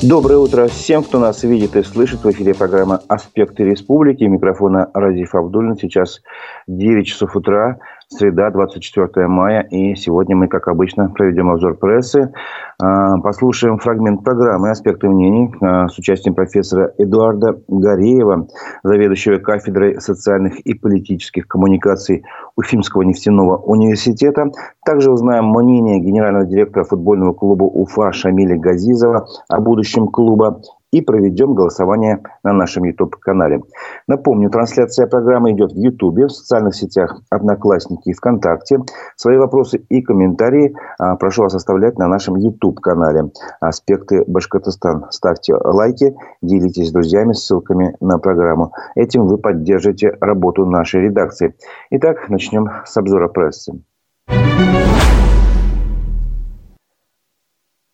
Доброе утро всем, кто нас видит и слышит. В эфире программа «Аспекты республики». Микрофона Разиф Абдулин. Сейчас 9 часов утра. Среда, 24 мая. И сегодня мы, как обычно, проведем обзор прессы. А, послушаем фрагмент программы «Аспекты мнений» а, с участием профессора Эдуарда Гореева, заведующего кафедрой социальных и политических коммуникаций Уфимского нефтяного университета. Также узнаем мнение генерального директора футбольного клуба Уфа Шамиля Газизова о будущем клуба и проведем голосование на нашем YouTube-канале. Напомню, трансляция программы идет в YouTube, в социальных сетях Одноклассники и ВКонтакте. Свои вопросы и комментарии а, прошу вас оставлять на нашем YouTube-канале «Аспекты Башкортостан». Ставьте лайки, делитесь с друзьями ссылками на программу. Этим вы поддержите работу нашей редакции. Итак, начнем с обзора прессы.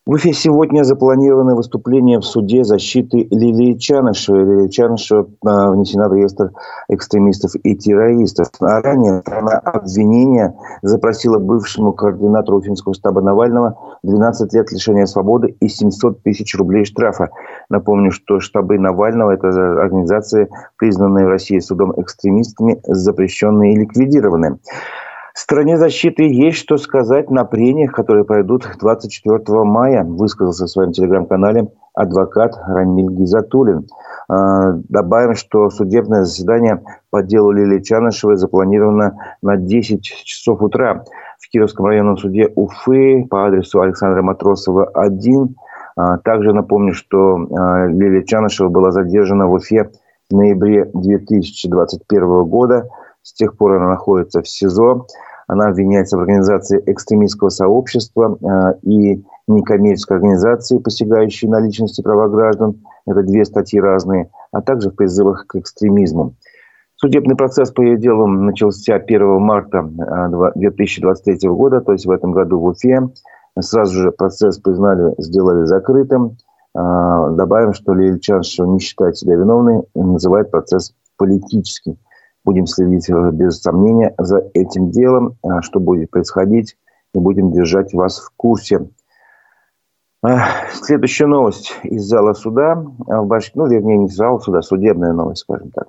В Уфе сегодня запланированы выступления в суде защиты Лилии Чанышевой. Лилия Чанышева а, внесена в реестр экстремистов и террористов. А ранее она обвинения запросила бывшему координатору Уфимского штаба Навального 12 лет лишения свободы и 700 тысяч рублей штрафа. Напомню, что штабы Навального – это организации, признанные в России судом экстремистами, запрещенные и ликвидированные. Стране защиты есть что сказать на прениях, которые пройдут 24 мая, высказался в своем телеграм-канале адвокат Рамиль Гизатулин. А, добавим, что судебное заседание по делу Лилии Чанышевой запланировано на 10 часов утра в Кировском районном суде Уфы по адресу Александра Матросова, 1. А, также напомню, что а, Лилия Чанышева была задержана в Уфе в ноябре 2021 года – с тех пор она находится в СИЗО. Она обвиняется в организации экстремистского сообщества э, и некоммерческой организации, посягающей на личности права граждан. Это две статьи разные. А также в призывах к экстремизму. Судебный процесс по ее делу начался 1 марта 2023 э, года, то есть в этом году в Уфе. Сразу же процесс признали, сделали закрытым. Э, добавим, что Лилия Чаншева не считает себя виновной называет процесс политическим. Будем следить э, без сомнения за этим делом, э, что будет происходить, и будем держать вас в курсе. Э, следующая новость из зала суда. В Баш... Ну, вернее, не зала суда, судебная новость, скажем так.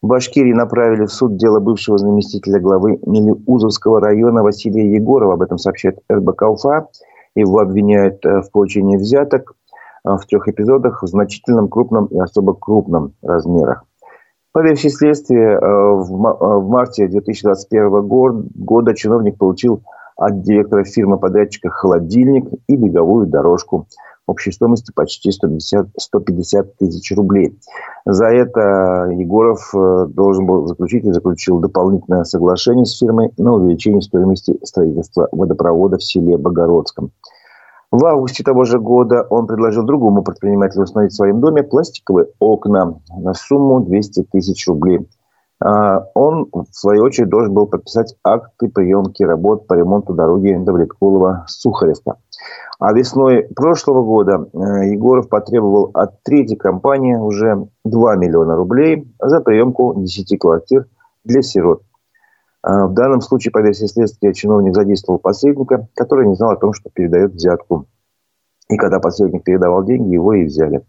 В Башкирии направили в суд дело бывшего заместителя главы Мелиузовского района Василия Егорова. Об этом сообщает РБК Уфа. Его обвиняют в получении взяток в трех эпизодах в значительном, крупном и особо крупном размерах. По версии следствия, э, в марте 2021 года чиновник получил от директора фирмы-подрядчика холодильник и беговую дорожку общей стоимостью почти 150, 150 тысяч рублей. За это Егоров э, должен был заключить и заключил дополнительное соглашение с фирмой на увеличение стоимости строительства водопровода в селе Богородском. В августе того же года он предложил другому предпринимателю установить в своем доме пластиковые окна на сумму 200 тысяч рублей. А, он, в свою очередь, должен был подписать акты приемки работ по ремонту дороги Давлеткулова-Сухаревка. А весной прошлого года э, Егоров потребовал от третьей компании уже 2 миллиона рублей за приемку 10 квартир для сирот. А, в данном случае, по версии следствия, чиновник задействовал посредника, который не знал о том, что передает взятку. И когда посредник передавал деньги, его и взяли.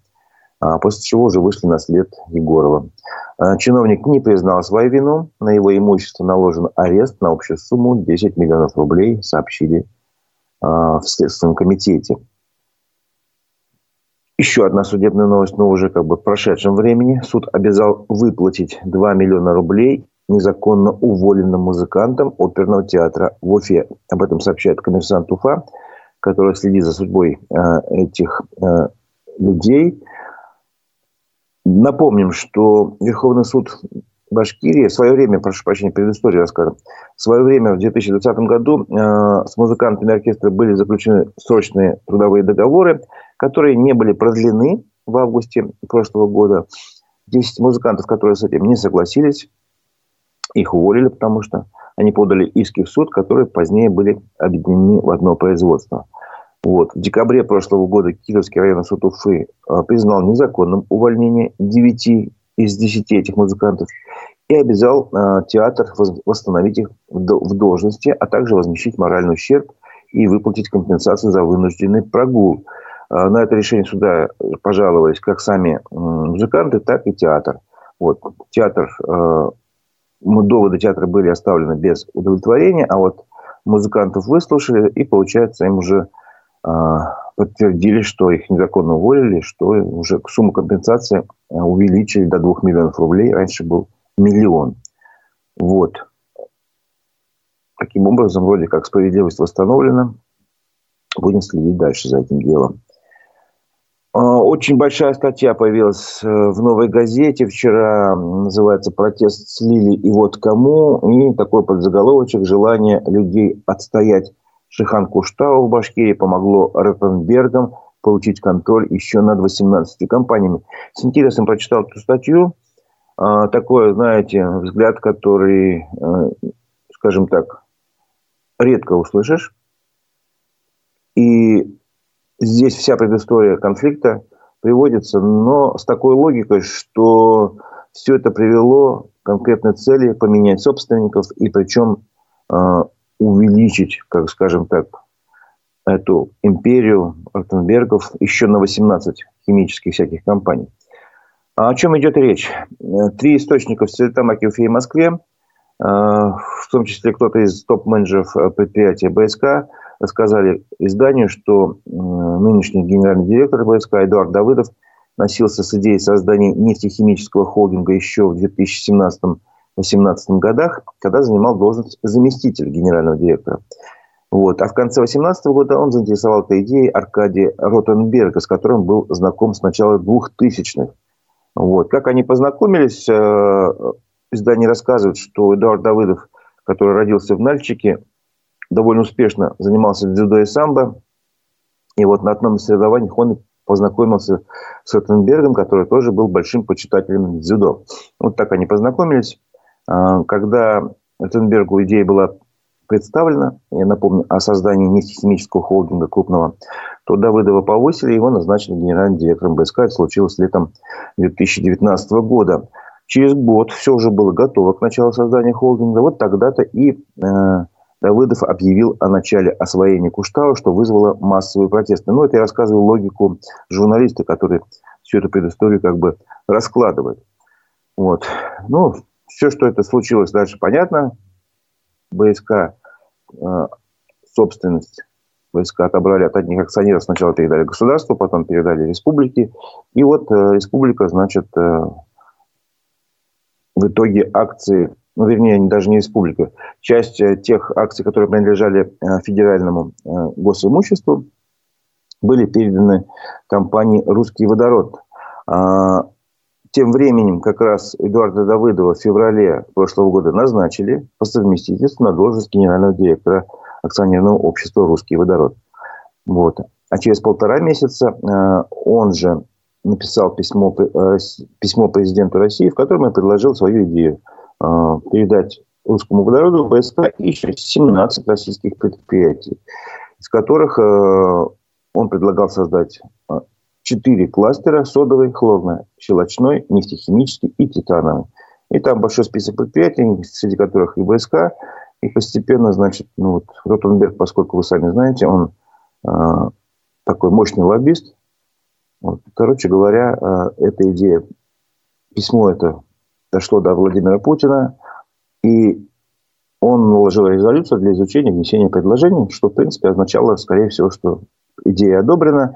А, после чего уже вышли на след Егорова. А, чиновник не признал свою вину. На его имущество наложен арест на общую сумму 10 миллионов рублей, сообщили в Следственном комитете. Еще одна судебная новость, но уже как бы в прошедшем времени. Суд обязал выплатить 2 миллиона рублей незаконно уволенным музыкантом оперного театра в Уфе. Об этом сообщает коммерсант Уфа, который следит за судьбой э, этих э, людей. Напомним, что Верховный суд Башкирии в свое время, прошу прощения, предысторию расскажем, в свое время, в 2020 году, э, с музыкантами оркестра были заключены срочные трудовые договоры, которые не были продлены в августе прошлого года. Десять музыкантов, которые с этим не согласились, их уволили, потому что они подали иски в суд, которые позднее были объединены в одно производство. Вот. В декабре прошлого года Кировский районный суд Уфы э, признал незаконным увольнение 9 из 10 этих музыкантов и обязал э, театр восстановить их в должности, а также возмещить моральный ущерб и выплатить компенсацию за вынужденный прогул. на это решение суда пожаловались как сами музыканты, так и театр. Вот, театр, доводы театра были оставлены без удовлетворения, а вот музыкантов выслушали, и, получается, им уже подтвердили, что их незаконно уволили, что уже сумму компенсации увеличили до 2 миллионов рублей. Раньше был миллион. Вот. Таким образом, вроде как справедливость восстановлена. Будем следить дальше за этим делом. А, очень большая статья появилась э, в «Новой газете» вчера. Называется «Протест слили и вот кому». И такой подзаголовочек «Желание людей отстоять Шихан Куштау в Башкирии помогло Ротенбергам получить контроль еще над 18 компаниями». С интересом прочитал эту статью. А, такой, знаете, взгляд, который, э, скажем так, редко услышишь. И здесь вся предыстория конфликта приводится, но с такой логикой, что все это привело к конкретной цели поменять собственников и причем э, увеличить, как скажем так, эту империю Ротенбергов еще на 18 химических всяких компаний. А о чем идет речь? Три источника в Стерлитамаке, Уфе и Москве а, в том числе кто-то из топ-менеджеров э, предприятия БСК, рассказали изданию, что нынешний генеральный директор БСК Эдуард Давыдов носился с идеей создания нефтехимического холдинга еще в 2017-2018 годах, когда занимал должность заместителя генерального директора. Вот. А в конце 2018 года он заинтересовал этой идеей Аркадия Ротенберга, с которым был знаком с начала 2000-х. Вот. Как они познакомились, э, издание рассказывает, что Эдуард Давыдов, который родился в Нальчике, довольно успешно занимался дзюдо и самбо. И вот на одном из соревнований он познакомился с Ротенбергом, который тоже был большим почитателем дзюдо. Вот так они познакомились. А, когда Ротенбергу идея была представлена, я напомню, о создании нефтехимического холдинга крупного, то Давыдова повысили, его назначили генеральным директором БСК. Это случилось летом 2019 года. Через год все уже было готово к началу создания холдинга. Вот тогда-то и э, Давыдов объявил о начале освоения Куштау, что вызвало массовые протесты. Ну, это я рассказываю логику журналиста, который всю эту предысторию как бы раскладывает. Вот. Ну, все, что это случилось дальше, понятно. БСК, э, собственность БСК отобрали от одних акционеров. Сначала передали государству, потом передали республике. И вот э, республика, значит, э, в итоге акции, ну, вернее, даже не республика, часть э, тех акций, которые принадлежали э, федеральному э, госимуществу, были переданы компании «Русский водород». А, тем временем как раз Эдуарда Давыдова в феврале прошлого года назначили по совместительству на должность генерального директора акционерного общества «Русский водород». Вот. А через полтора месяца он же написал письмо, письмо президенту России, в котором я предложил свою идею передать русскому водороду ВСК еще 17 российских предприятий, из которых э, он предлагал создать четыре кластера – содовый, хлорно-щелочной, нефтехимический и титановый. И там большой список предприятий, среди которых и ВСК, и постепенно, значит, ну вот Ротенберг, поскольку вы сами знаете, он э, такой мощный лоббист, вот. Короче говоря, э, эта идея, письмо это дошло до Владимира Путина, и он наложил резолюцию для изучения внесения предложений, что, в принципе, означало, скорее всего, что идея одобрена.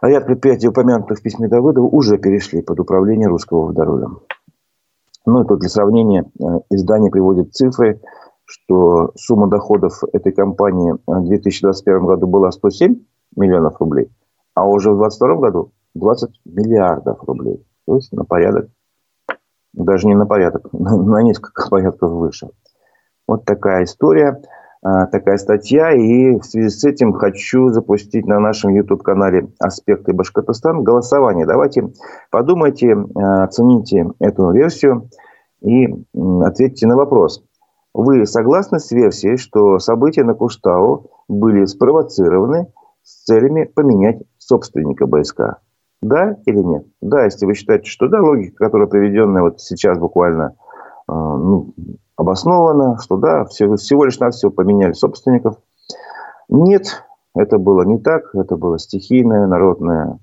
А ряд предприятий, упомянутых в письме Давыдова, уже перешли под управление русского водорода. Ну и тут для сравнения э, издание приводит цифры, что сумма доходов этой компании в 2021 году была 107 миллионов рублей, а уже в 2022 году 20 миллиардов рублей. То есть на порядок, даже не на порядок, на несколько порядков выше. Вот такая история, а, такая статья. И в связи с этим хочу запустить на нашем YouTube-канале «Аспекты Башкортостана» голосование. Давайте подумайте, а, оцените эту версию и ответьте на вопрос. Вы согласны с версией, что события на Куштау были спровоцированы с целями поменять собственника БСК. Да или нет? Да, если вы считаете, что да, логика, которая приведенная вот сейчас буквально э, ну, обоснована, что да, все, всего лишь навсего поменяли собственников. Нет, Это было не так, это было стихийное народное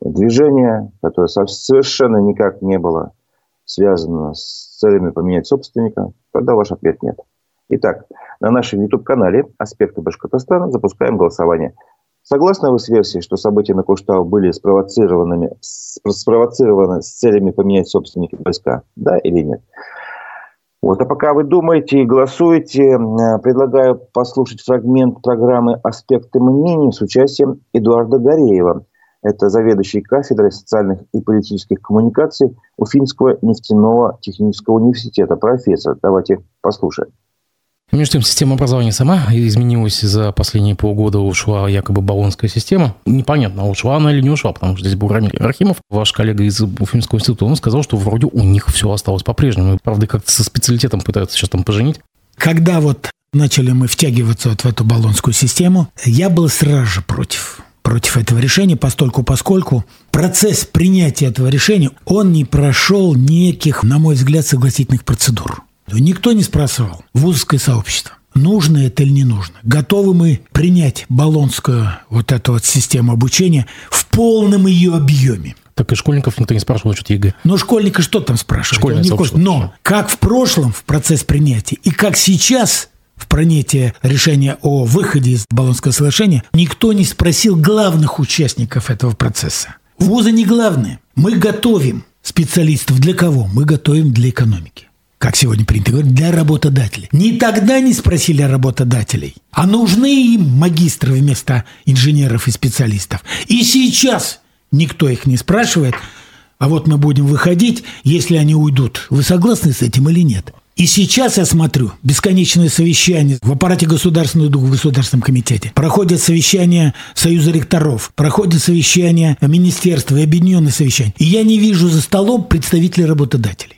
движение, которое совершенно никак не было связано с целями поменять собственника, тогда ваш ответ нет. Итак, на нашем YouTube-канале «Аспекты Башкортостана» запускаем голосование. Согласны вы с версией, что события на Куштау были спровоцированными, спровоцированы с целями поменять собственника войска? Да или нет? Вот. А пока вы думаете и голосуете, предлагаю послушать фрагмент программы «Аспекты мнений» с участием Эдуарда Гореева. Это заведующий кафедрой социальных и политических коммуникаций Уфимского нефтяного технического университета. Профессор, давайте послушаем. Между тем, система образования сама изменилась за последние полгода, ушла якобы баллонская система. Непонятно, ушла она или не ушла, потому что здесь был Рамиль Рахимов, ваш коллега из Уфимского института, он сказал, что вроде у них все осталось по-прежнему. Правда, как-то со специалитетом пытаются сейчас там поженить. Когда вот начали мы втягиваться вот в эту болонскую систему, я был сразу же против против этого решения, постольку поскольку процесс принятия этого решения, он не прошел неких, на мой взгляд, согласительных процедур. Никто не спрашивал вузовское сообщество, нужно это или не нужно. Готовы мы принять болонскую вот эту вот систему обучения в полном ее объеме. Так и школьников никто не спрашивал что-то ЕГЭ. Но школьника что там спрашивают? Школьное не. Но как в прошлом в процесс принятия и как сейчас в принятии решения о выходе из Болонского соглашения, никто не спросил главных участников этого процесса. Вузы не главные. Мы готовим специалистов для кого? Мы готовим для экономики как сегодня принято говорить, для работодателей. Ни тогда не спросили работодателей, а нужны им магистры вместо инженеров и специалистов. И сейчас никто их не спрашивает, а вот мы будем выходить, если они уйдут. Вы согласны с этим или нет? И сейчас я смотрю бесконечное совещание в аппарате Государственного Духа в Государственном комитете. Проходят совещания Союза ректоров, проходят совещания министерства и объединенные совещания. И я не вижу за столом представителей работодателей.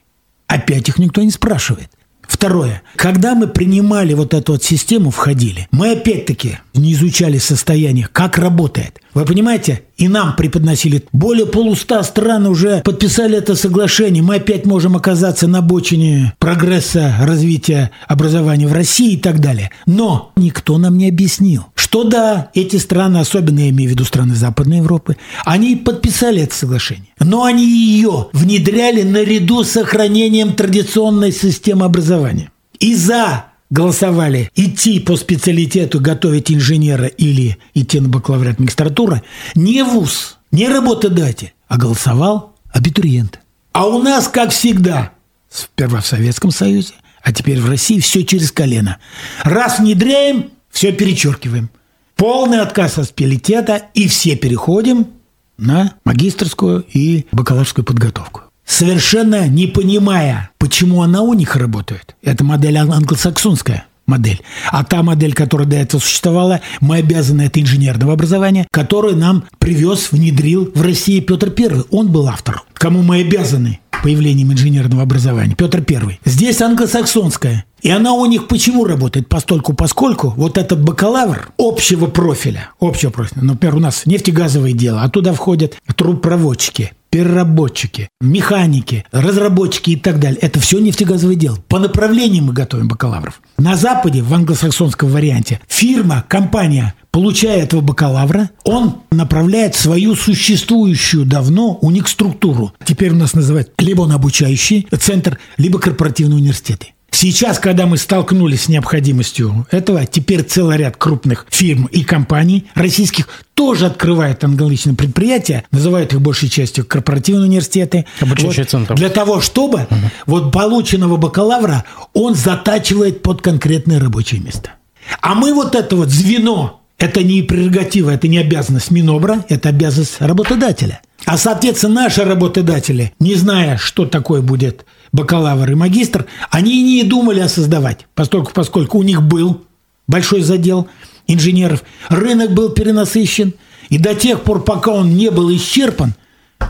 Опять их никто не спрашивает. Второе. Когда мы принимали вот эту вот систему, входили, мы опять-таки не изучали состояние, как работает. Вы понимаете? И нам преподносили. Более полуста стран уже подписали это соглашение. Мы опять можем оказаться на бочине прогресса развития образования в России и так далее. Но никто нам не объяснил, что да, эти страны, особенно я имею в виду страны Западной Европы, они подписали это соглашение. Но они ее внедряли наряду с сохранением традиционной системы образования. И за голосовали идти по специалитету готовить инженера или идти на бакалавриат магистратура, не вуз, не работодатель, а голосовал абитуриент. А у нас, как всегда, сперва в Советском Союзе, а теперь в России все через колено. Раз внедряем, все перечеркиваем. Полный отказ от специалитета, и все переходим на магистрскую и бакалаврскую подготовку совершенно не понимая, почему она у них работает. Это модель англосаксонская модель. А та модель, которая до этого существовала, мы обязаны это инженерного образования, которое нам привез, внедрил в России Петр I. Он был автором. Кому мы обязаны появлением инженерного образования? Петр I. Здесь англосаксонская. И она у них почему работает? Постольку, поскольку вот этот бакалавр общего профиля, общего профиля, например, у нас нефтегазовое дело, а туда входят трубпроводчики, переработчики, механики, разработчики и так далее. Это все нефтегазовое дело. По направлениям мы готовим бакалавров. На Западе, в англосаксонском варианте, фирма, компания, получая этого бакалавра, он направляет свою существующую давно у них структуру. Теперь у нас называют либо он обучающий центр, либо корпоративные университеты. Сейчас, когда мы столкнулись с необходимостью этого, теперь целый ряд крупных фирм и компаний российских тоже открывают англоязычные предприятия, называют их большей частью корпоративные университеты. Обучающие вот, центры. Для того, чтобы угу. вот полученного бакалавра он затачивает под конкретное рабочее место. А мы вот это вот звено, это не прерогатива, это не обязанность Минобра, это обязанность работодателя. А, соответственно, наши работодатели, не зная, что такое будет бакалавр и магистр, они не думали о создавать, поскольку, поскольку у них был большой задел инженеров, рынок был перенасыщен, и до тех пор, пока он не был исчерпан,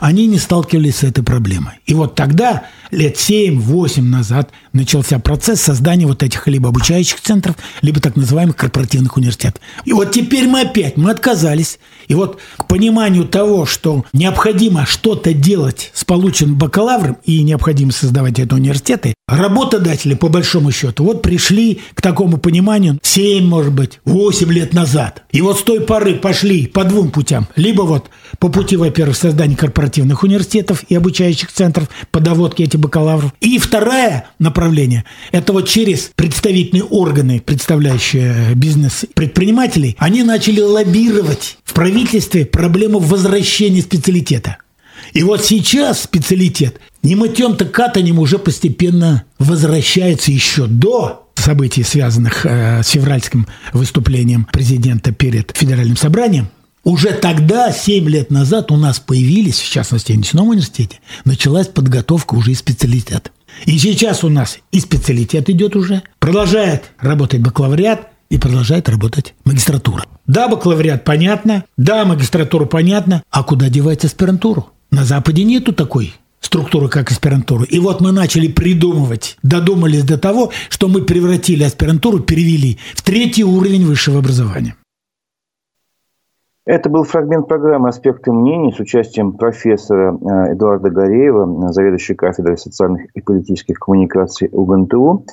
они не сталкивались с этой проблемой. И вот тогда, лет 7-8 назад, начался процесс создания вот этих либо обучающих центров, либо так называемых корпоративных университетов. И вот теперь мы опять, мы отказались. И вот к пониманию того, что необходимо что-то делать с полученным бакалавром и необходимо создавать эти университеты, работодатели, по большому счету, вот пришли к такому пониманию 7, может быть, 8 лет назад. И вот с той поры пошли по двум путям. Либо вот по пути, во-первых, создания корпоративных университетов и обучающих центров по доводке этих бакалавров. И второе направление – это вот через представительные органы, представляющие бизнес предпринимателей, они начали лоббировать в правительстве проблему возвращения специалитета. И вот сейчас специалитет не мытьем-то катанем уже постепенно возвращается еще до событий, связанных э, с февральским выступлением президента перед федеральным собранием. Уже тогда, 7 лет назад, у нас появились, в частности, в нефтяном университете, началась подготовка уже и специалитета. И сейчас у нас и специалитет идет уже, продолжает работать бакалавриат и продолжает работать магистратура. Да, бакалавриат понятно, да, магистратура понятно, а куда девать аспирантуру? На Западе нету такой структуры, как аспирантуру. И вот мы начали придумывать, додумались до того, что мы превратили аспирантуру, перевели в третий уровень высшего образования. Это был фрагмент программы «Аспекты мнений» с участием профессора э, Эдуарда Гореева, заведующей кафедрой социальных и политических коммуникаций УГНТУ.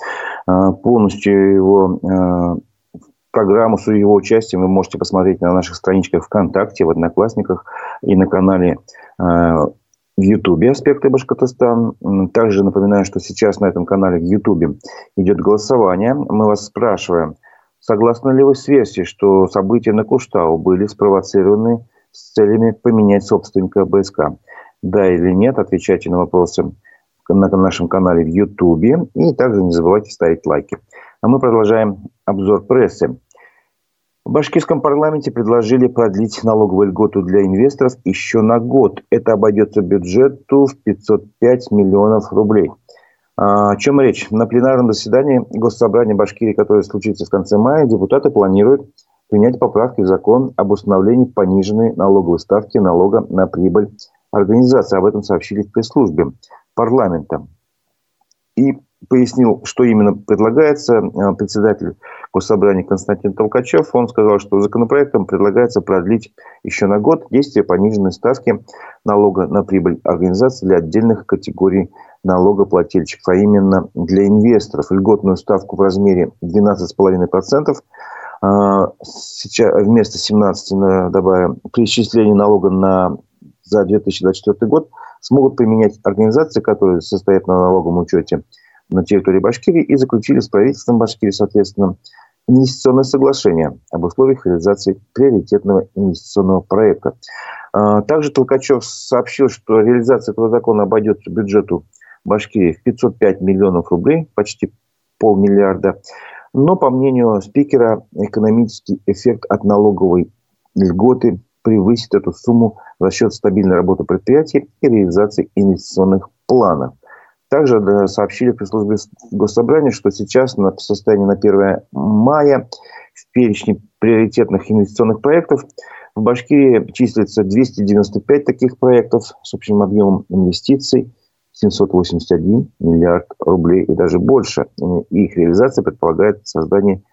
Э, полностью его э, программу с его участием вы можете посмотреть на наших страничках ВКонтакте, в Одноклассниках и на канале в Ютубе «Аспекты Башкортостан». Также напоминаю, что сейчас на этом канале в Ютубе идет голосование. Мы вас спрашиваем, согласны ли вы с версией, что события на Куштау были спровоцированы с целями поменять собственника БСК? Да или нет, отвечайте на вопросы на нашем канале в Ютубе. И также не забывайте ставить лайки. А мы продолжаем обзор прессы. В башкирском парламенте предложили продлить налоговую льготу для инвесторов еще на год. Это обойдется бюджету в 505 миллионов рублей. А, о чем речь? На пленарном заседании Госсобрания Башкирии, которое случится в конце мая, депутаты планируют принять поправки в закон об установлении пониженной налоговой ставки налога на прибыль организации. Об этом сообщили в пресс-службе парламента. И пояснил, что именно предлагается. Э, председатель Госсобрания Константин Толкачев, он сказал, что законопроектом предлагается продлить еще на год действие пониженной ставки налога на прибыль организации для отдельных категорий налогоплательщиков, а именно для инвесторов льготную ставку в размере 12,5%, а, сейчас вместо 17 добавим при исчислении налога на, за 2024 год смогут применять организации, которые состоят на налоговом учете на территории Башкирии и заключили с правительством Башкирии, соответственно, инвестиционное соглашение об условиях реализации приоритетного инвестиционного проекта. А, также Толкачев сообщил, что реализация этого закона обойдется бюджету Башкирии в 505 миллионов рублей, почти полмиллиарда. Но, по мнению спикера, экономический эффект от налоговой льготы превысит эту сумму за счет стабильной работы предприятий и реализации инвестиционных планов. Также сообщили при службе госсобрания, что сейчас на состояние на 1 мая в перечне приоритетных инвестиционных проектов в Башкирии числится 295 таких проектов с общим объемом инвестиций 781 миллиард рублей и даже больше. их реализация предполагает создание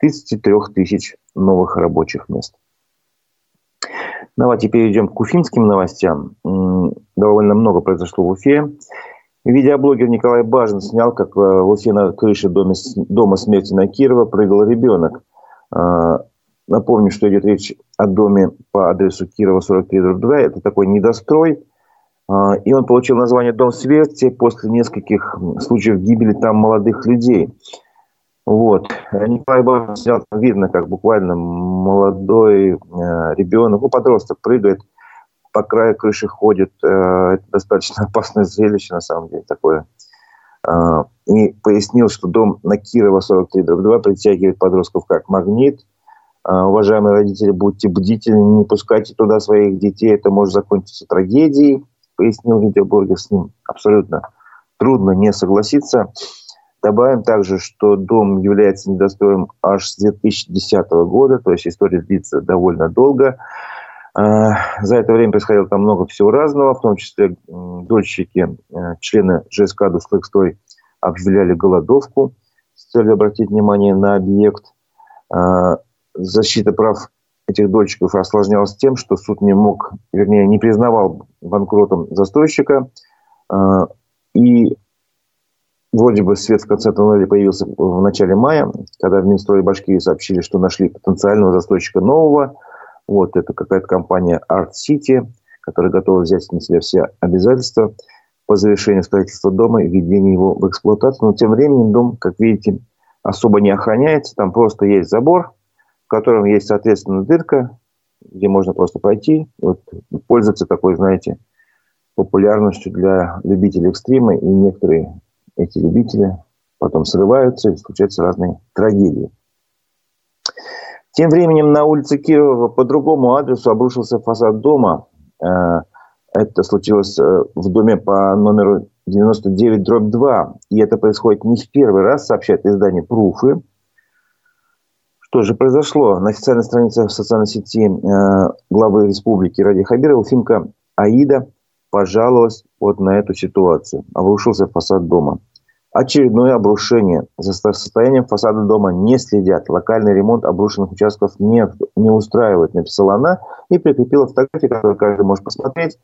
33 тысяч новых рабочих мест. Давайте перейдем к уфимским новостям. Довольно много произошло в Уфе. Видеоблогер Николай Бажин снял, как э, в Уфе на крыше дома, дома смерти на Кирова прыгал ребенок. А, напомню, что идет речь о доме по адресу Кирова 43 2. Это такой недострой. А, и он получил название «Дом смерти» после нескольких случаев гибели там молодых людей. Вот. Николай Бажин снял, видно, как буквально молодой э, ребенок, ну, подросток прыгает – по краю крыши ходит. Э, это достаточно опасное зрелище, на самом деле, такое. Э, и пояснил, что дом на Кирова 43 2 притягивает подростков как магнит. Э, уважаемые родители, будьте бдительны, не пускайте туда своих детей, это может закончиться трагедией, пояснил видеоблогер. С ним абсолютно трудно не согласиться. Добавим также, что дом является недостроем аж с 2010 года, то есть история длится довольно долго. За это время происходило там много всего разного, в том числе дольщики, члены ЖСК «Дуслык-строй» объявляли голодовку с целью обратить внимание на объект. Защита прав этих дольщиков осложнялась тем, что суд не мог, вернее, не признавал банкротом застройщика. И вроде бы свет в конце туннеля появился в начале мая, когда в Минстрое Башкирии сообщили, что нашли потенциального застройщика нового. Вот, это какая-то компания Art City, которая готова взять на себя все обязательства по завершению строительства дома и введению его в эксплуатацию. Но тем временем дом, как видите, особо не охраняется. Там просто есть забор, в котором есть, соответственно, дырка, где можно просто пройти. Вот, пользоваться такой, знаете, популярностью для любителей экстрима. И некоторые эти любители потом срываются и случаются разные трагедии. Тем временем на улице Кирова по другому адресу обрушился фасад дома. Э, это случилось э, в доме по номеру 99 дробь 2. И это происходит не в первый раз, сообщает издание «Пруфы». Что же произошло? На официальной странице в социальной сети э, главы республики Ради Хабирова Фимка Аида пожаловалась вот на эту ситуацию. Обрушился фасад дома. Очередное обрушение. За состоянием фасада дома не следят. Локальный ремонт обрушенных участков не, не устраивает, написала она и прикрепила фотографии, которые каждый может посмотреть.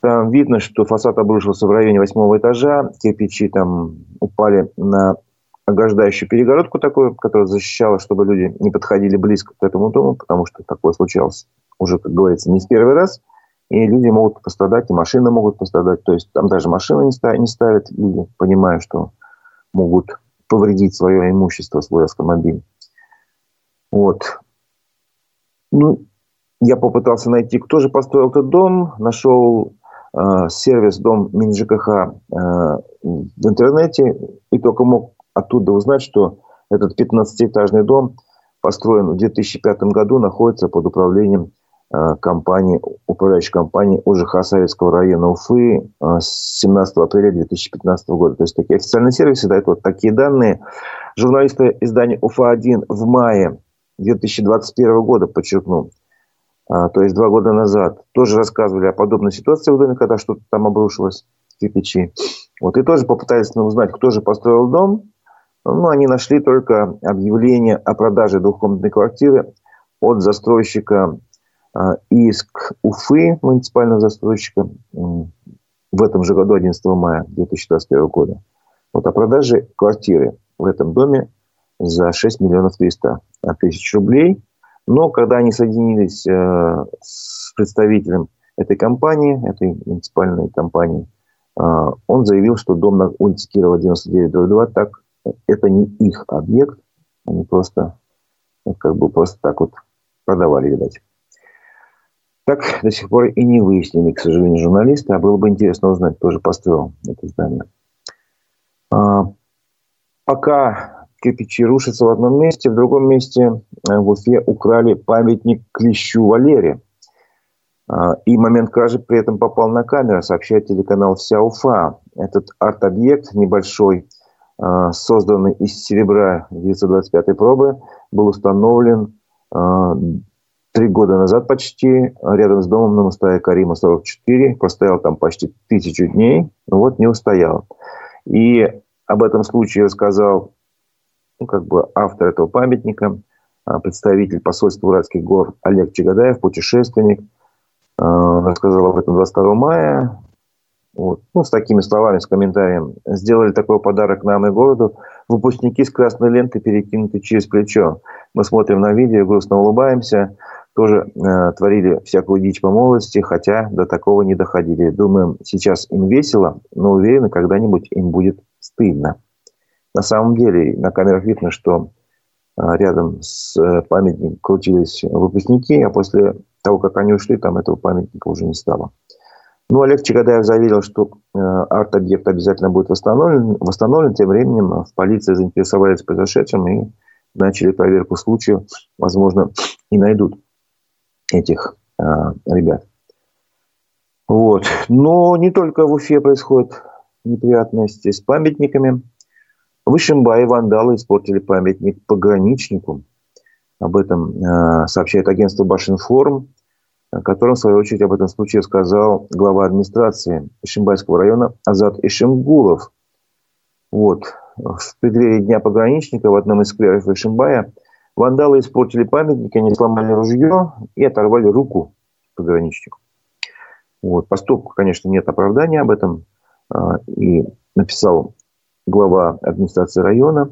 Там видно, что фасад обрушился в районе восьмого этажа. Кирпичи там упали на ограждающую перегородку такую, которая защищала, чтобы люди не подходили близко к этому дому, потому что такое случалось уже, как говорится, не в первый раз – и люди могут пострадать, и машины могут пострадать. То есть там даже машины не ставят, не ставят люди, понимая, что могут повредить свое имущество, свой автомобиль. Вот. Ну, я попытался найти, кто же построил этот дом. Нашел э, сервис дом МинЖКХ э, в интернете. И только мог оттуда узнать, что этот 15-этажный дом построен в 2005 году, находится под управлением компании, управляющей компании ОЖХ Советского района Уфы э, с 17 апреля 2015 года. То есть такие официальные сервисы дают вот такие данные. Журналисты издания УФА-1 в мае 2021 года, подчеркну, э, то есть два года назад, тоже рассказывали о подобной ситуации в доме, когда что-то там обрушилось, кирпичи. Вот, и тоже попытались узнать, кто же построил дом. Ну, они нашли только объявление о продаже двухкомнатной квартиры от застройщика иск Уфы, муниципального застройщика, в этом же году, 11 мая 2021 года, вот о продаже квартиры в этом доме за 6 миллионов 300 тысяч рублей. Но когда они соединились э, с представителем этой компании, этой муниципальной компании, э, он заявил, что дом на улице Кирова 99 так, это не их объект, они просто, как бы просто так вот продавали, видать. Так до сих пор и не выяснили, к сожалению, журналисты. А было бы интересно узнать, кто же построил это здание. А, пока кирпичи рушатся в одном месте, в другом месте э, в Уфе украли памятник Клещу Валере. А, и момент кражи при этом попал на камеру, сообщает телеканал «Вся Уфа». Этот арт-объект небольшой, а, созданный из серебра 925 пробы, был установлен три года назад почти, рядом с домом на Мустая Карима 44, простоял там почти тысячу дней, вот не устоял. И об этом случае рассказал ну, как бы автор этого памятника, а, представитель посольства Уральских гор Олег Чагадаев, путешественник. А, рассказал об этом 22 мая. Вот. Ну, с такими словами, с комментарием. Сделали такой подарок нам и городу. Выпускники с красной ленты перекинуты через плечо. Мы смотрим на видео, грустно улыбаемся тоже э, творили всякую дичь по молодости, хотя до такого не доходили. Думаем, сейчас им весело, но уверены, когда-нибудь им будет стыдно. На самом деле, на камерах видно, что э, рядом с э, памятником крутились выпускники, а после того, как они ушли, там этого памятника уже не стало. Ну, Олег Чагадаев заверил, что э, арт-объект обязательно будет восстановлен. восстановлен. Тем временем в полиции заинтересовались произошедшим и начали проверку случая. Возможно, и найдут этих э, ребят. Вот. Но не только в Уфе происходят неприятности с памятниками. В Ишимбае вандалы испортили памятник пограничнику. Об этом э, сообщает агентство Башинформ. О котором, в свою очередь, об этом случае сказал глава администрации Ишимбайского района Азат Ишимгулов. Вот. В преддверии Дня пограничника в одном из скверов Ишимбая вандалы испортили памятник, они сломали ружье и оторвали руку пограничнику. Вот. Поступку, конечно, нет оправдания об этом. А, и написал глава администрации района.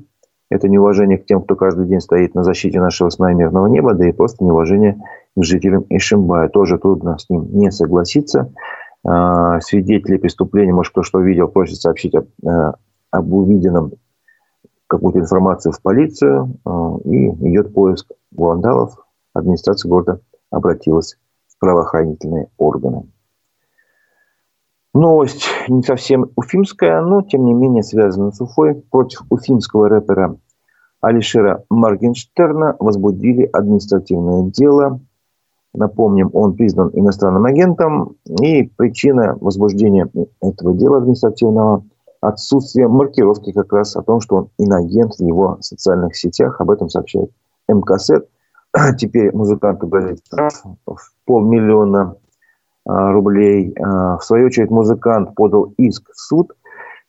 Это неуважение к тем, кто каждый день стоит на защите нашего с нами мирного неба, да и просто неуважение жителям Ишимбая. Тоже трудно с ним не согласиться. А, свидетели преступления, может, кто что видел, просит сообщить об, э, об увиденном какую-то информацию в полицию, а, и идет поиск вандалов. Администрация города обратилась в правоохранительные органы. Новость не совсем уфимская, но тем не менее связана с Уфой. Против уфимского рэпера Алишера Маргенштерна возбудили административное дело. Напомним, он признан иностранным агентом. И причина возбуждения этого дела административного – отсутствие маркировки как раз о том, что он инагент в его социальных сетях. Об этом сообщает МКСЭД. Теперь музыканту грозит штраф в полмиллиона а, рублей. А, в свою очередь музыкант подал иск в суд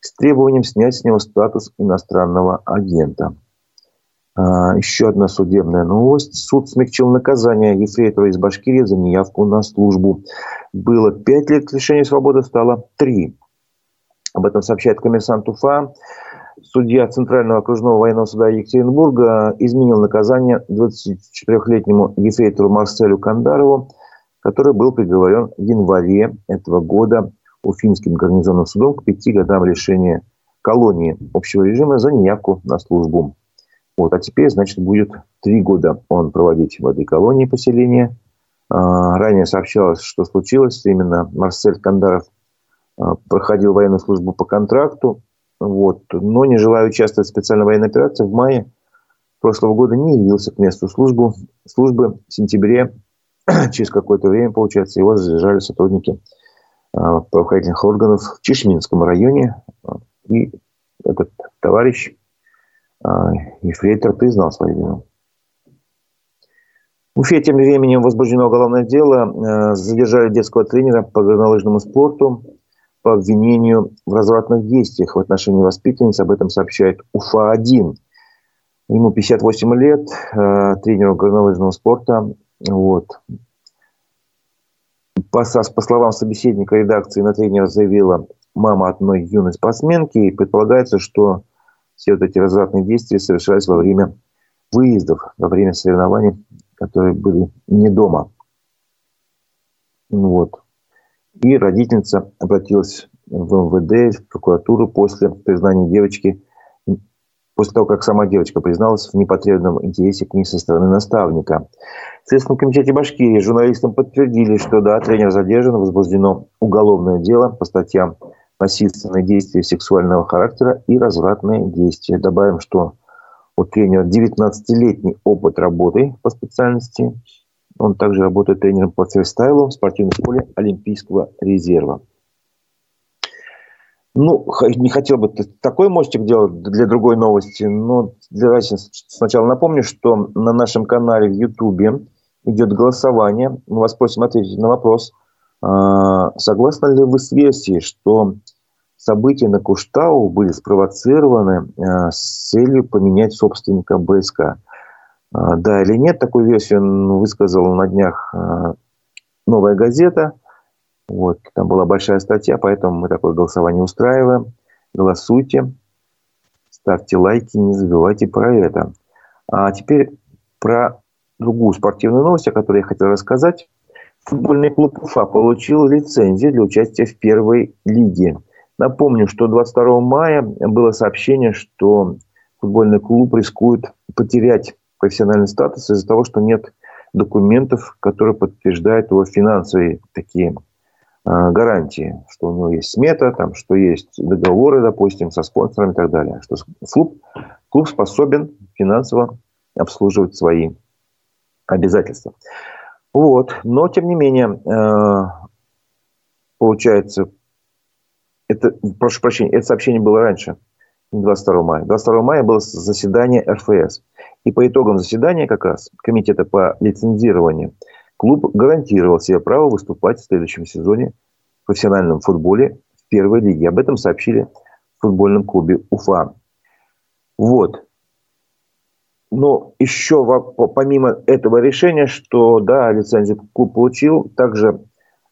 с требованием снять с него статус иностранного агента. А, еще одна судебная новость. Суд смягчил наказание ефрейтора из Башкирии за неявку на службу. Было пять лет лишения свободы, стало три. Об этом сообщает коммерсант Уфа. Судья Центрального окружного военного суда Екатеринбурга изменил наказание 24-летнему ефрейтору Марселю Кандарову который был приговорен в январе этого года Уфимским гарнизонным судом к пяти годам лишения колонии общего режима за неявку на службу. Вот, а теперь, значит, будет три года он проводить в этой колонии поселения. А, ранее сообщалось, что случилось. Именно Марсель Кандаров а, проходил военную службу по контракту, вот, но не желая участвовать в специальной военной операции, в мае прошлого года не явился к месту службы. службы в сентябре через какое-то время, получается, его задержали сотрудники а, правоохранительных органов в Чешминском районе. И этот товарищ, ефрейтор, признал свою вину. В Уфе тем временем возбуждено уголовное дело. А, задержали детского тренера по горнолыжному спорту по обвинению в развратных действиях в отношении воспитанниц. Об этом сообщает УФА-1. Ему 58 лет, тренеру горнолыжного спорта. Вот. По, по словам собеседника редакции, на тренера заявила мама одной юной спортсменки. И предполагается, что все вот эти развратные действия совершались во время выездов, во время соревнований, которые были не дома. Вот. И родительница обратилась в МВД, в прокуратуру после признания девочки после того, как сама девочка призналась в непотребном интересе к ней со стороны наставника. В Следственном комитете Башкирии журналистам подтвердили, что да, тренер задержан, возбуждено уголовное дело по статьям насильственные действия сексуального характера и развратные действия. Добавим, что у тренера 19-летний опыт работы по специальности. Он также работает тренером по фристайлу в спортивной школе Олимпийского резерва. Ну, не хотел бы такой мостик делать для другой новости, но давайте сначала напомню, что на нашем канале в Ютубе идет голосование. Мы вас просим ответить на вопрос, согласны ли вы с версией, что события на Куштау были спровоцированы а, с целью поменять собственника БСК? А, да или нет, такую версию высказала на днях «Новая газета», вот, там была большая статья, поэтому мы такое голосование устраиваем. Голосуйте, ставьте лайки, не забывайте про это. А теперь про другую спортивную новость, о которой я хотел рассказать. Футбольный клуб Уфа получил лицензию для участия в первой лиге. Напомню, что 22 мая было сообщение, что футбольный клуб рискует потерять профессиональный статус из-за того, что нет документов, которые подтверждают его финансовые такие Э, гарантии, что у него есть смета, там, что есть договоры, допустим, со спонсорами и так далее. Что клуб, клуб способен финансово обслуживать свои обязательства. Вот. Но, тем не менее, э, получается, это, прошу прощения, это сообщение было раньше, 22 мая. 22 мая было заседание РФС. И по итогам заседания как раз Комитета по лицензированию клуб гарантировал себе право выступать в следующем сезоне в профессиональном футболе в первой лиге. Об этом сообщили в футбольном клубе Уфа. Вот. Но еще помимо этого решения, что да, лицензию клуб получил, также э,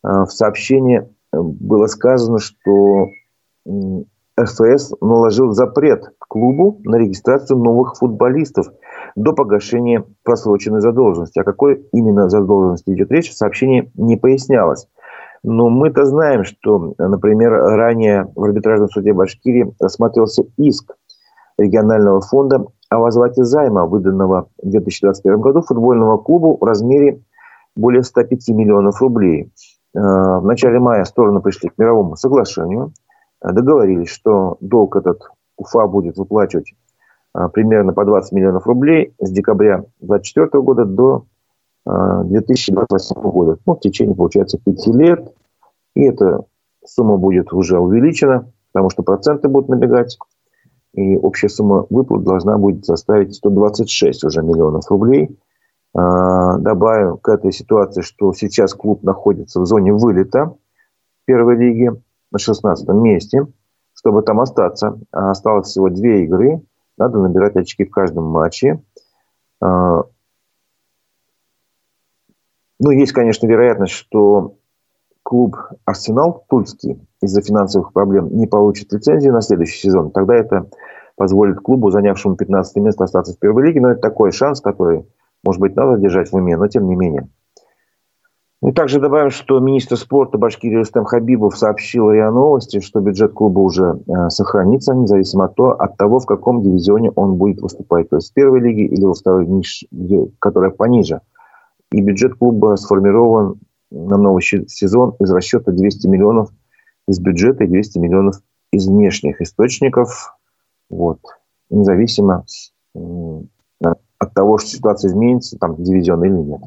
в сообщении было сказано, что ФС наложил запрет клубу на регистрацию новых футболистов до погашения просроченной задолженности. О какой именно задолженности идет речь, в сообщении не пояснялось. Но мы-то знаем, что, например, ранее в арбитражном суде Башкирии рассматривался иск регионального фонда о возврате займа, выданного в 2021 году футбольному клубу в размере более 105 миллионов рублей. Э, в начале мая стороны пришли к мировому соглашению, договорились, что долг этот Уфа будет выплачивать э, примерно по 20 миллионов рублей с декабря 2024 года до 2028 э, года. Ну, в течение, получается, пяти лет. И эта сумма будет уже увеличена, потому что проценты будут набегать и общая сумма выплат должна будет составить 126 уже миллионов рублей. А, добавим к этой ситуации, что сейчас клуб находится в зоне вылета первой лиги на 16 месте. Чтобы там остаться, а осталось всего две игры, надо набирать очки в каждом матче. А, ну, есть, конечно, вероятность, что клуб «Арсенал» Тульский из-за финансовых проблем не получит лицензию на следующий сезон, тогда это позволит клубу, занявшему 15 место, остаться в первой лиге. Но это такой шанс, который, может быть, надо держать в уме, но тем не менее. И также добавим, что министр спорта Башкирии Рустем Хабибов сообщил РИА Новости, что бюджет клуба уже э, сохранится, независимо от того, от того, в каком дивизионе он будет выступать. То есть в первой лиге или во второй, которая пониже. И бюджет клуба сформирован на новый сезон из расчета 200 миллионов из бюджета и 200 миллионов из внешних источников. Вот. Независимо от того, что ситуация изменится, там, дивизион или нет.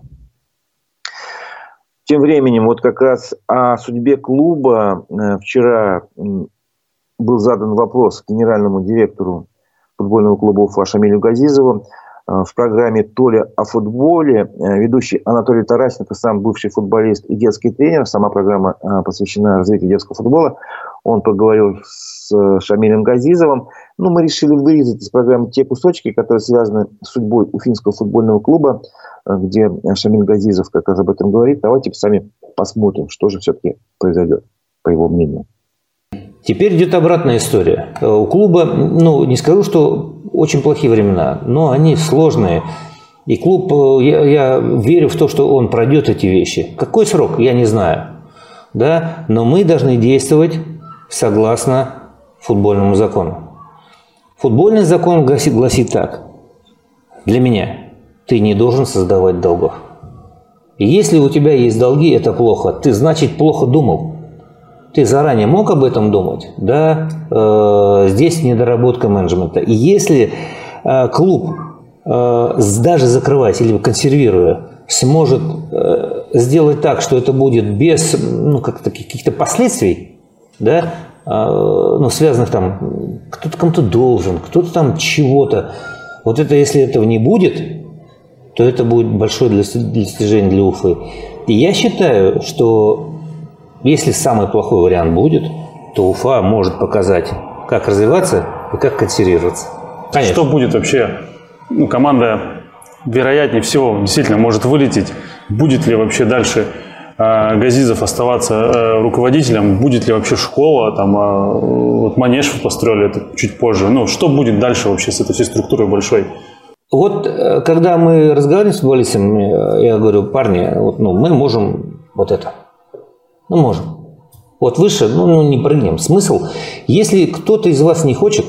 Тем временем, вот как раз о судьбе клуба э, вчера был задан вопрос генеральному директору футбольного клуба Уфа Шамилю Газизову. Э, в программе «Толя о футболе» э, ведущий Анатолий Тарасин, это сам бывший футболист и детский тренер. Сама программа посвящена развитию детского футбола. Он поговорил с Шамилем Газизовым. Ну, мы решили вырезать из программы те кусочки, которые связаны с судьбой Уфимского футбольного клуба, э, где Шамиль Газизов как раз об этом говорит. Давайте сами посмотрим, что же все-таки произойдет, по его мнению. Теперь идет обратная история. Э, у клуба, ну, не скажу, что очень плохие времена, но они сложные. И клуб, э, я, я верю в то, что он пройдет эти вещи. Какой срок, я не знаю. Да? Но мы должны действовать согласно футбольному закону. Футбольный закон гласит, гласит так. Для меня ты не должен создавать долгов. И если у тебя есть долги, это плохо. Ты, значит, плохо думал. Ты заранее мог об этом думать? Да, э, здесь недоработка менеджмента. И если э, клуб, э, даже закрываясь или консервируя, сможет э, сделать так, что это будет без ну, как каких-то последствий, да, а, ну, связанных там, кто-то кому-то должен, кто-то там чего-то. Вот это, если этого не будет, то это будет большое достижение для Уфы. И я считаю, что если самый плохой вариант будет, то Уфа может показать, как развиваться и как консервироваться. Конечно. Что будет вообще? Ну, команда, вероятнее всего, действительно может вылететь. Будет ли вообще дальше а, Газизов оставаться э, руководителем, будет ли вообще школа, там, а, вот Манеж построили это чуть позже, ну, что будет дальше вообще с этой всей структурой большой? Вот э, когда мы разговариваем с футболистами, я говорю, парни, вот, ну, мы можем вот это, ну, можем. Вот выше, ну, ну, не прыгнем. Смысл, если кто-то из вас не хочет,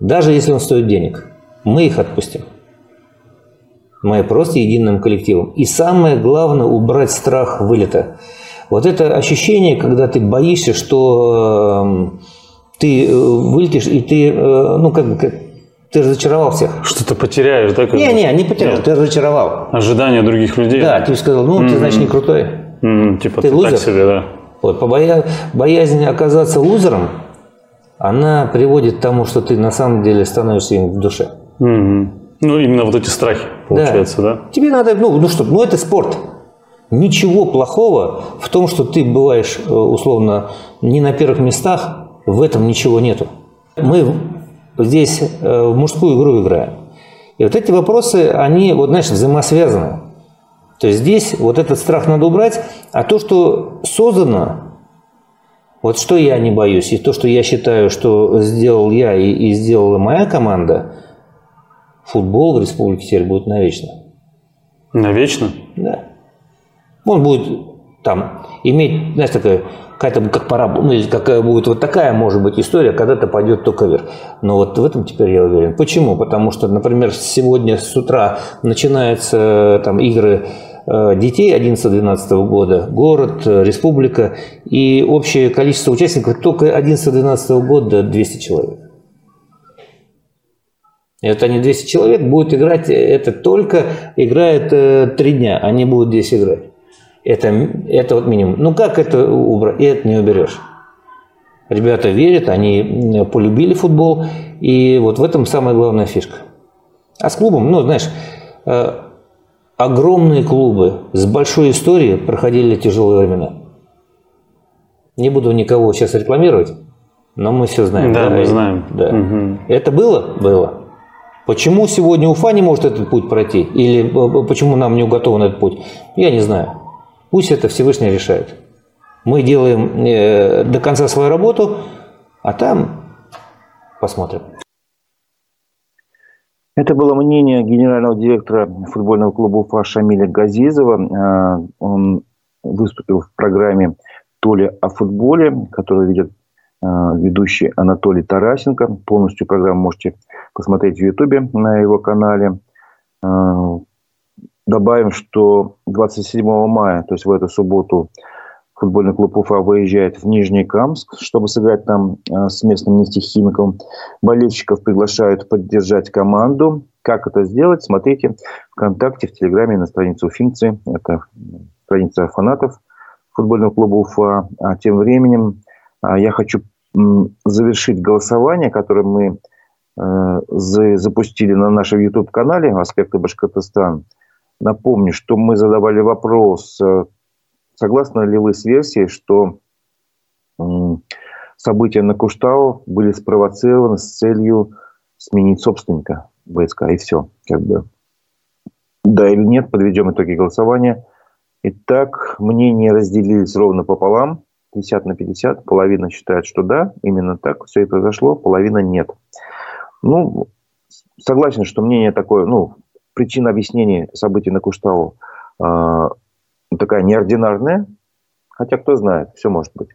даже если он стоит денег, мы их отпустим. Мы просто единым коллективом. И самое главное – убрать страх вылета. Вот это ощущение, когда ты боишься, что эм, ты э, вылетишь, и ты, э, ну, как бы, ты разочаровал всех. Что то потеряешь, да? Не, не, не потерял, Нет. ты разочаровал. Ожидания других людей. Да, ты сказал, ну, mm-hmm. ты, значит, не крутой. Mm-hmm. Типа ты, ты лузер. так себе, да. Вот, по боя... боязни оказаться лузером, она приводит к тому, что ты на самом деле становишься им в душе. Mm-hmm. Ну, именно вот эти страхи, получается, да? да? Тебе надо, ну, ну что, ну это спорт. Ничего плохого в том, что ты бываешь, э, условно, не на первых местах, в этом ничего нету. Мы здесь э, в мужскую игру играем. И вот эти вопросы, они, вот знаешь, взаимосвязаны. То есть здесь вот этот страх надо убрать, а то, что создано, вот что я не боюсь, и то, что я считаю, что сделал я и, и сделала моя команда, футбол в Республике теперь будет навечно. Навечно? Да. Он будет там иметь, знаешь, такая какая-то как пора, ну, какая будет вот такая, может быть, история, когда-то пойдет только вверх. Но вот в этом теперь я уверен. Почему? Потому что, например, сегодня с утра начинаются там игры э, детей 11-12 года, город, э, республика, и общее количество участников только 11-12 года 200 человек. И вот они 200 человек будут играть, это только играет э, три дня, они будут здесь играть. Это, это вот минимум. Ну как это убрать? И это не уберешь. Ребята верят, они полюбили футбол, и вот в этом самая главная фишка. А с клубом, ну, знаешь, э, огромные клубы с большой историей проходили тяжелые времена. Не буду никого сейчас рекламировать, но мы все знаем. Да, да мы знаем. Да. Угу. Это было? Было. Почему сегодня Уфа не может этот путь пройти? Или э, почему нам не уготован этот путь? Я не знаю. Пусть это Всевышний решает. Мы делаем э, до конца свою работу, а там посмотрим. Это было мнение генерального директора футбольного клуба Уфа Шамиля Газизова. Э, он выступил в программе «Толя о футболе», которую ведет э, ведущий Анатолий Тарасенко. Полностью программу можете посмотреть в Ютубе на его канале. Добавим, что 27 мая, то есть в эту субботу, футбольный клуб Уфа выезжает в Нижний Камск, чтобы сыграть там э, с местным нефтехимиком. Болельщиков приглашают поддержать команду. Как это сделать, смотрите ВКонтакте, в Телеграме, на странице Уфимцы. Это страница фанатов футбольного клуба Уфа. А тем временем а, я хочу завершить голосование, которое мы э, запустили на нашем YouTube-канале «Аспекты Башкортостана». Напомню, что мы задавали вопрос, э, согласны ли вы с версией, что события на Куштау были спровоцированы с целью сменить собственника БСК, и все. Как бы. Да или нет, подведем итоги голосования. Итак, мнения разделились ровно пополам, 50 на 50. Половина считает, что да, именно так все и произошло, половина нет. Ну, согласен, что мнение такое, ну, причина объяснения событий на Куштау э, такая неординарная, хотя кто знает, все может быть.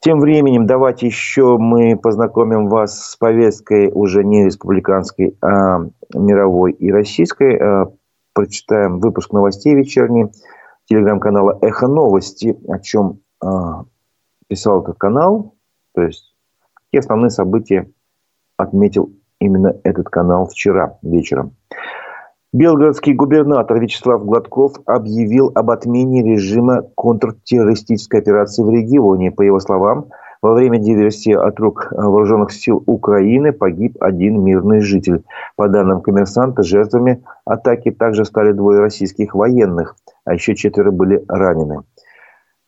Тем временем давайте еще мы познакомим вас с повесткой уже не республиканской, а мировой и российской. Э, прочитаем выпуск новостей вечерний телеграм-канала «Эхо новости», о чем э, писал этот канал. То есть, какие основные события отметил именно этот канал вчера вечером. Белгородский губернатор Вячеслав Гладков объявил об отмене режима контртеррористической операции в регионе. По его словам, во время диверсии от рук вооруженных сил Украины погиб один мирный житель. По данным коммерсанта, жертвами атаки также стали двое российских военных, а еще четверо были ранены.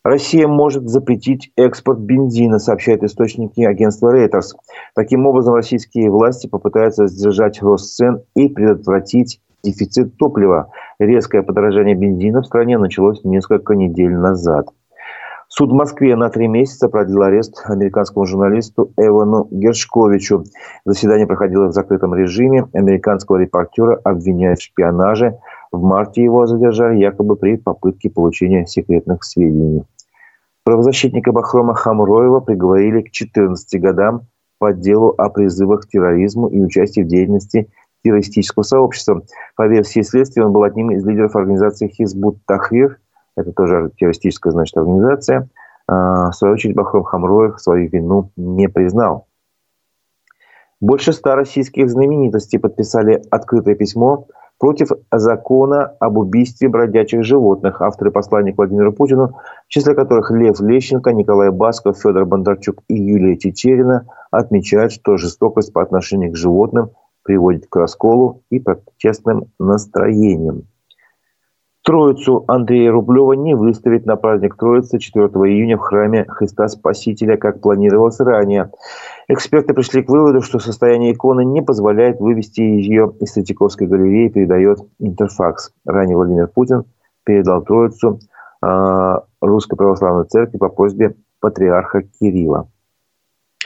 Россия может запретить экспорт бензина, сообщают источники агентства Reuters. Таким образом, российские власти попытаются сдержать рост цен и предотвратить дефицит топлива. Резкое подорожание бензина в стране началось несколько недель назад. Суд в Москве на три месяца продлил арест американскому журналисту Эвану Гершковичу. Заседание проходило в закрытом режиме. Американского репортера обвиняют в шпионаже. В марте его задержали якобы при попытке получения секретных сведений. Правозащитника Бахрома Хамроева приговорили к 14 годам по делу о призывах к терроризму и участии в деятельности террористического сообщества. По версии следствия, он был одним из лидеров организации Хизбут Тахрир, это тоже террористическая, значит, организация. А, в свою очередь, Бахром Хамроев свою вину не признал. Больше ста российских знаменитостей подписали открытое письмо против закона об убийстве бродячих животных. Авторы послания к Владимиру Путину, в числе которых Лев Лещенко, Николай Басков, Федор Бондарчук и Юлия Чечерина, отмечают, что жестокость по отношению к животным приводит к расколу и протестным настроениям. Троицу Андрея Рублева не выставить на праздник Троицы 4 июня в храме Христа Спасителя, как планировалось ранее. Эксперты пришли к выводу, что состояние иконы не позволяет вывести ее из Третьяковской галереи, передает Интерфакс. Ранее Владимир Путин передал Троицу э, Русской Православной Церкви по просьбе патриарха Кирилла.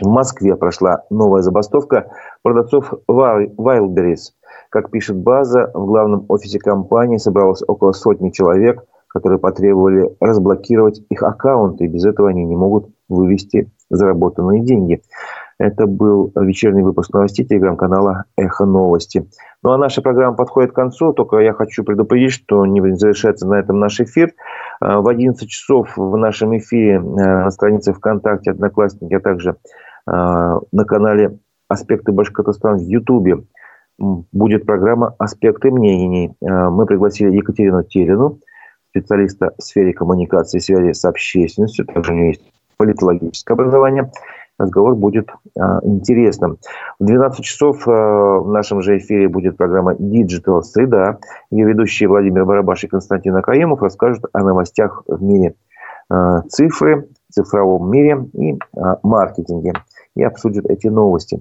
В Москве прошла новая забастовка продавцов Wildberries. Как пишет база, в главном офисе компании собралось около сотни человек, которые потребовали разблокировать их аккаунты, и без этого они не могут вывести заработанные деньги. Это был вечерний выпуск новостей телеграм-канала «Эхо новости». Ну а наша программа подходит к концу, только я хочу предупредить, что не завершается на этом наш эфир. А, в 11 часов в нашем эфире э, на странице ВКонтакте, Одноклассники, а также а, на канале «Аспекты Башкортостана» в Ютубе будет программа «Аспекты мнений». А, мы пригласили Екатерину Телину, специалиста в сфере коммуникации и связи с общественностью. Также у нее есть политологическое образование. Разговор будет а, интересным. В 12 часов а, в нашем же эфире будет программа «Digital Среда». Ее ведущие Владимир Барабаш и Константин Акаемов расскажут о новостях в мире цифры, цифровом мире и маркетинге и обсудят эти новости.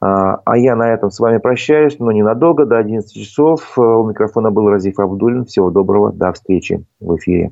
А, а я на этом с вами прощаюсь, но ненадолго, до 11 часов. У микрофона был Разиф Абдулин. Всего доброго, до встречи в эфире.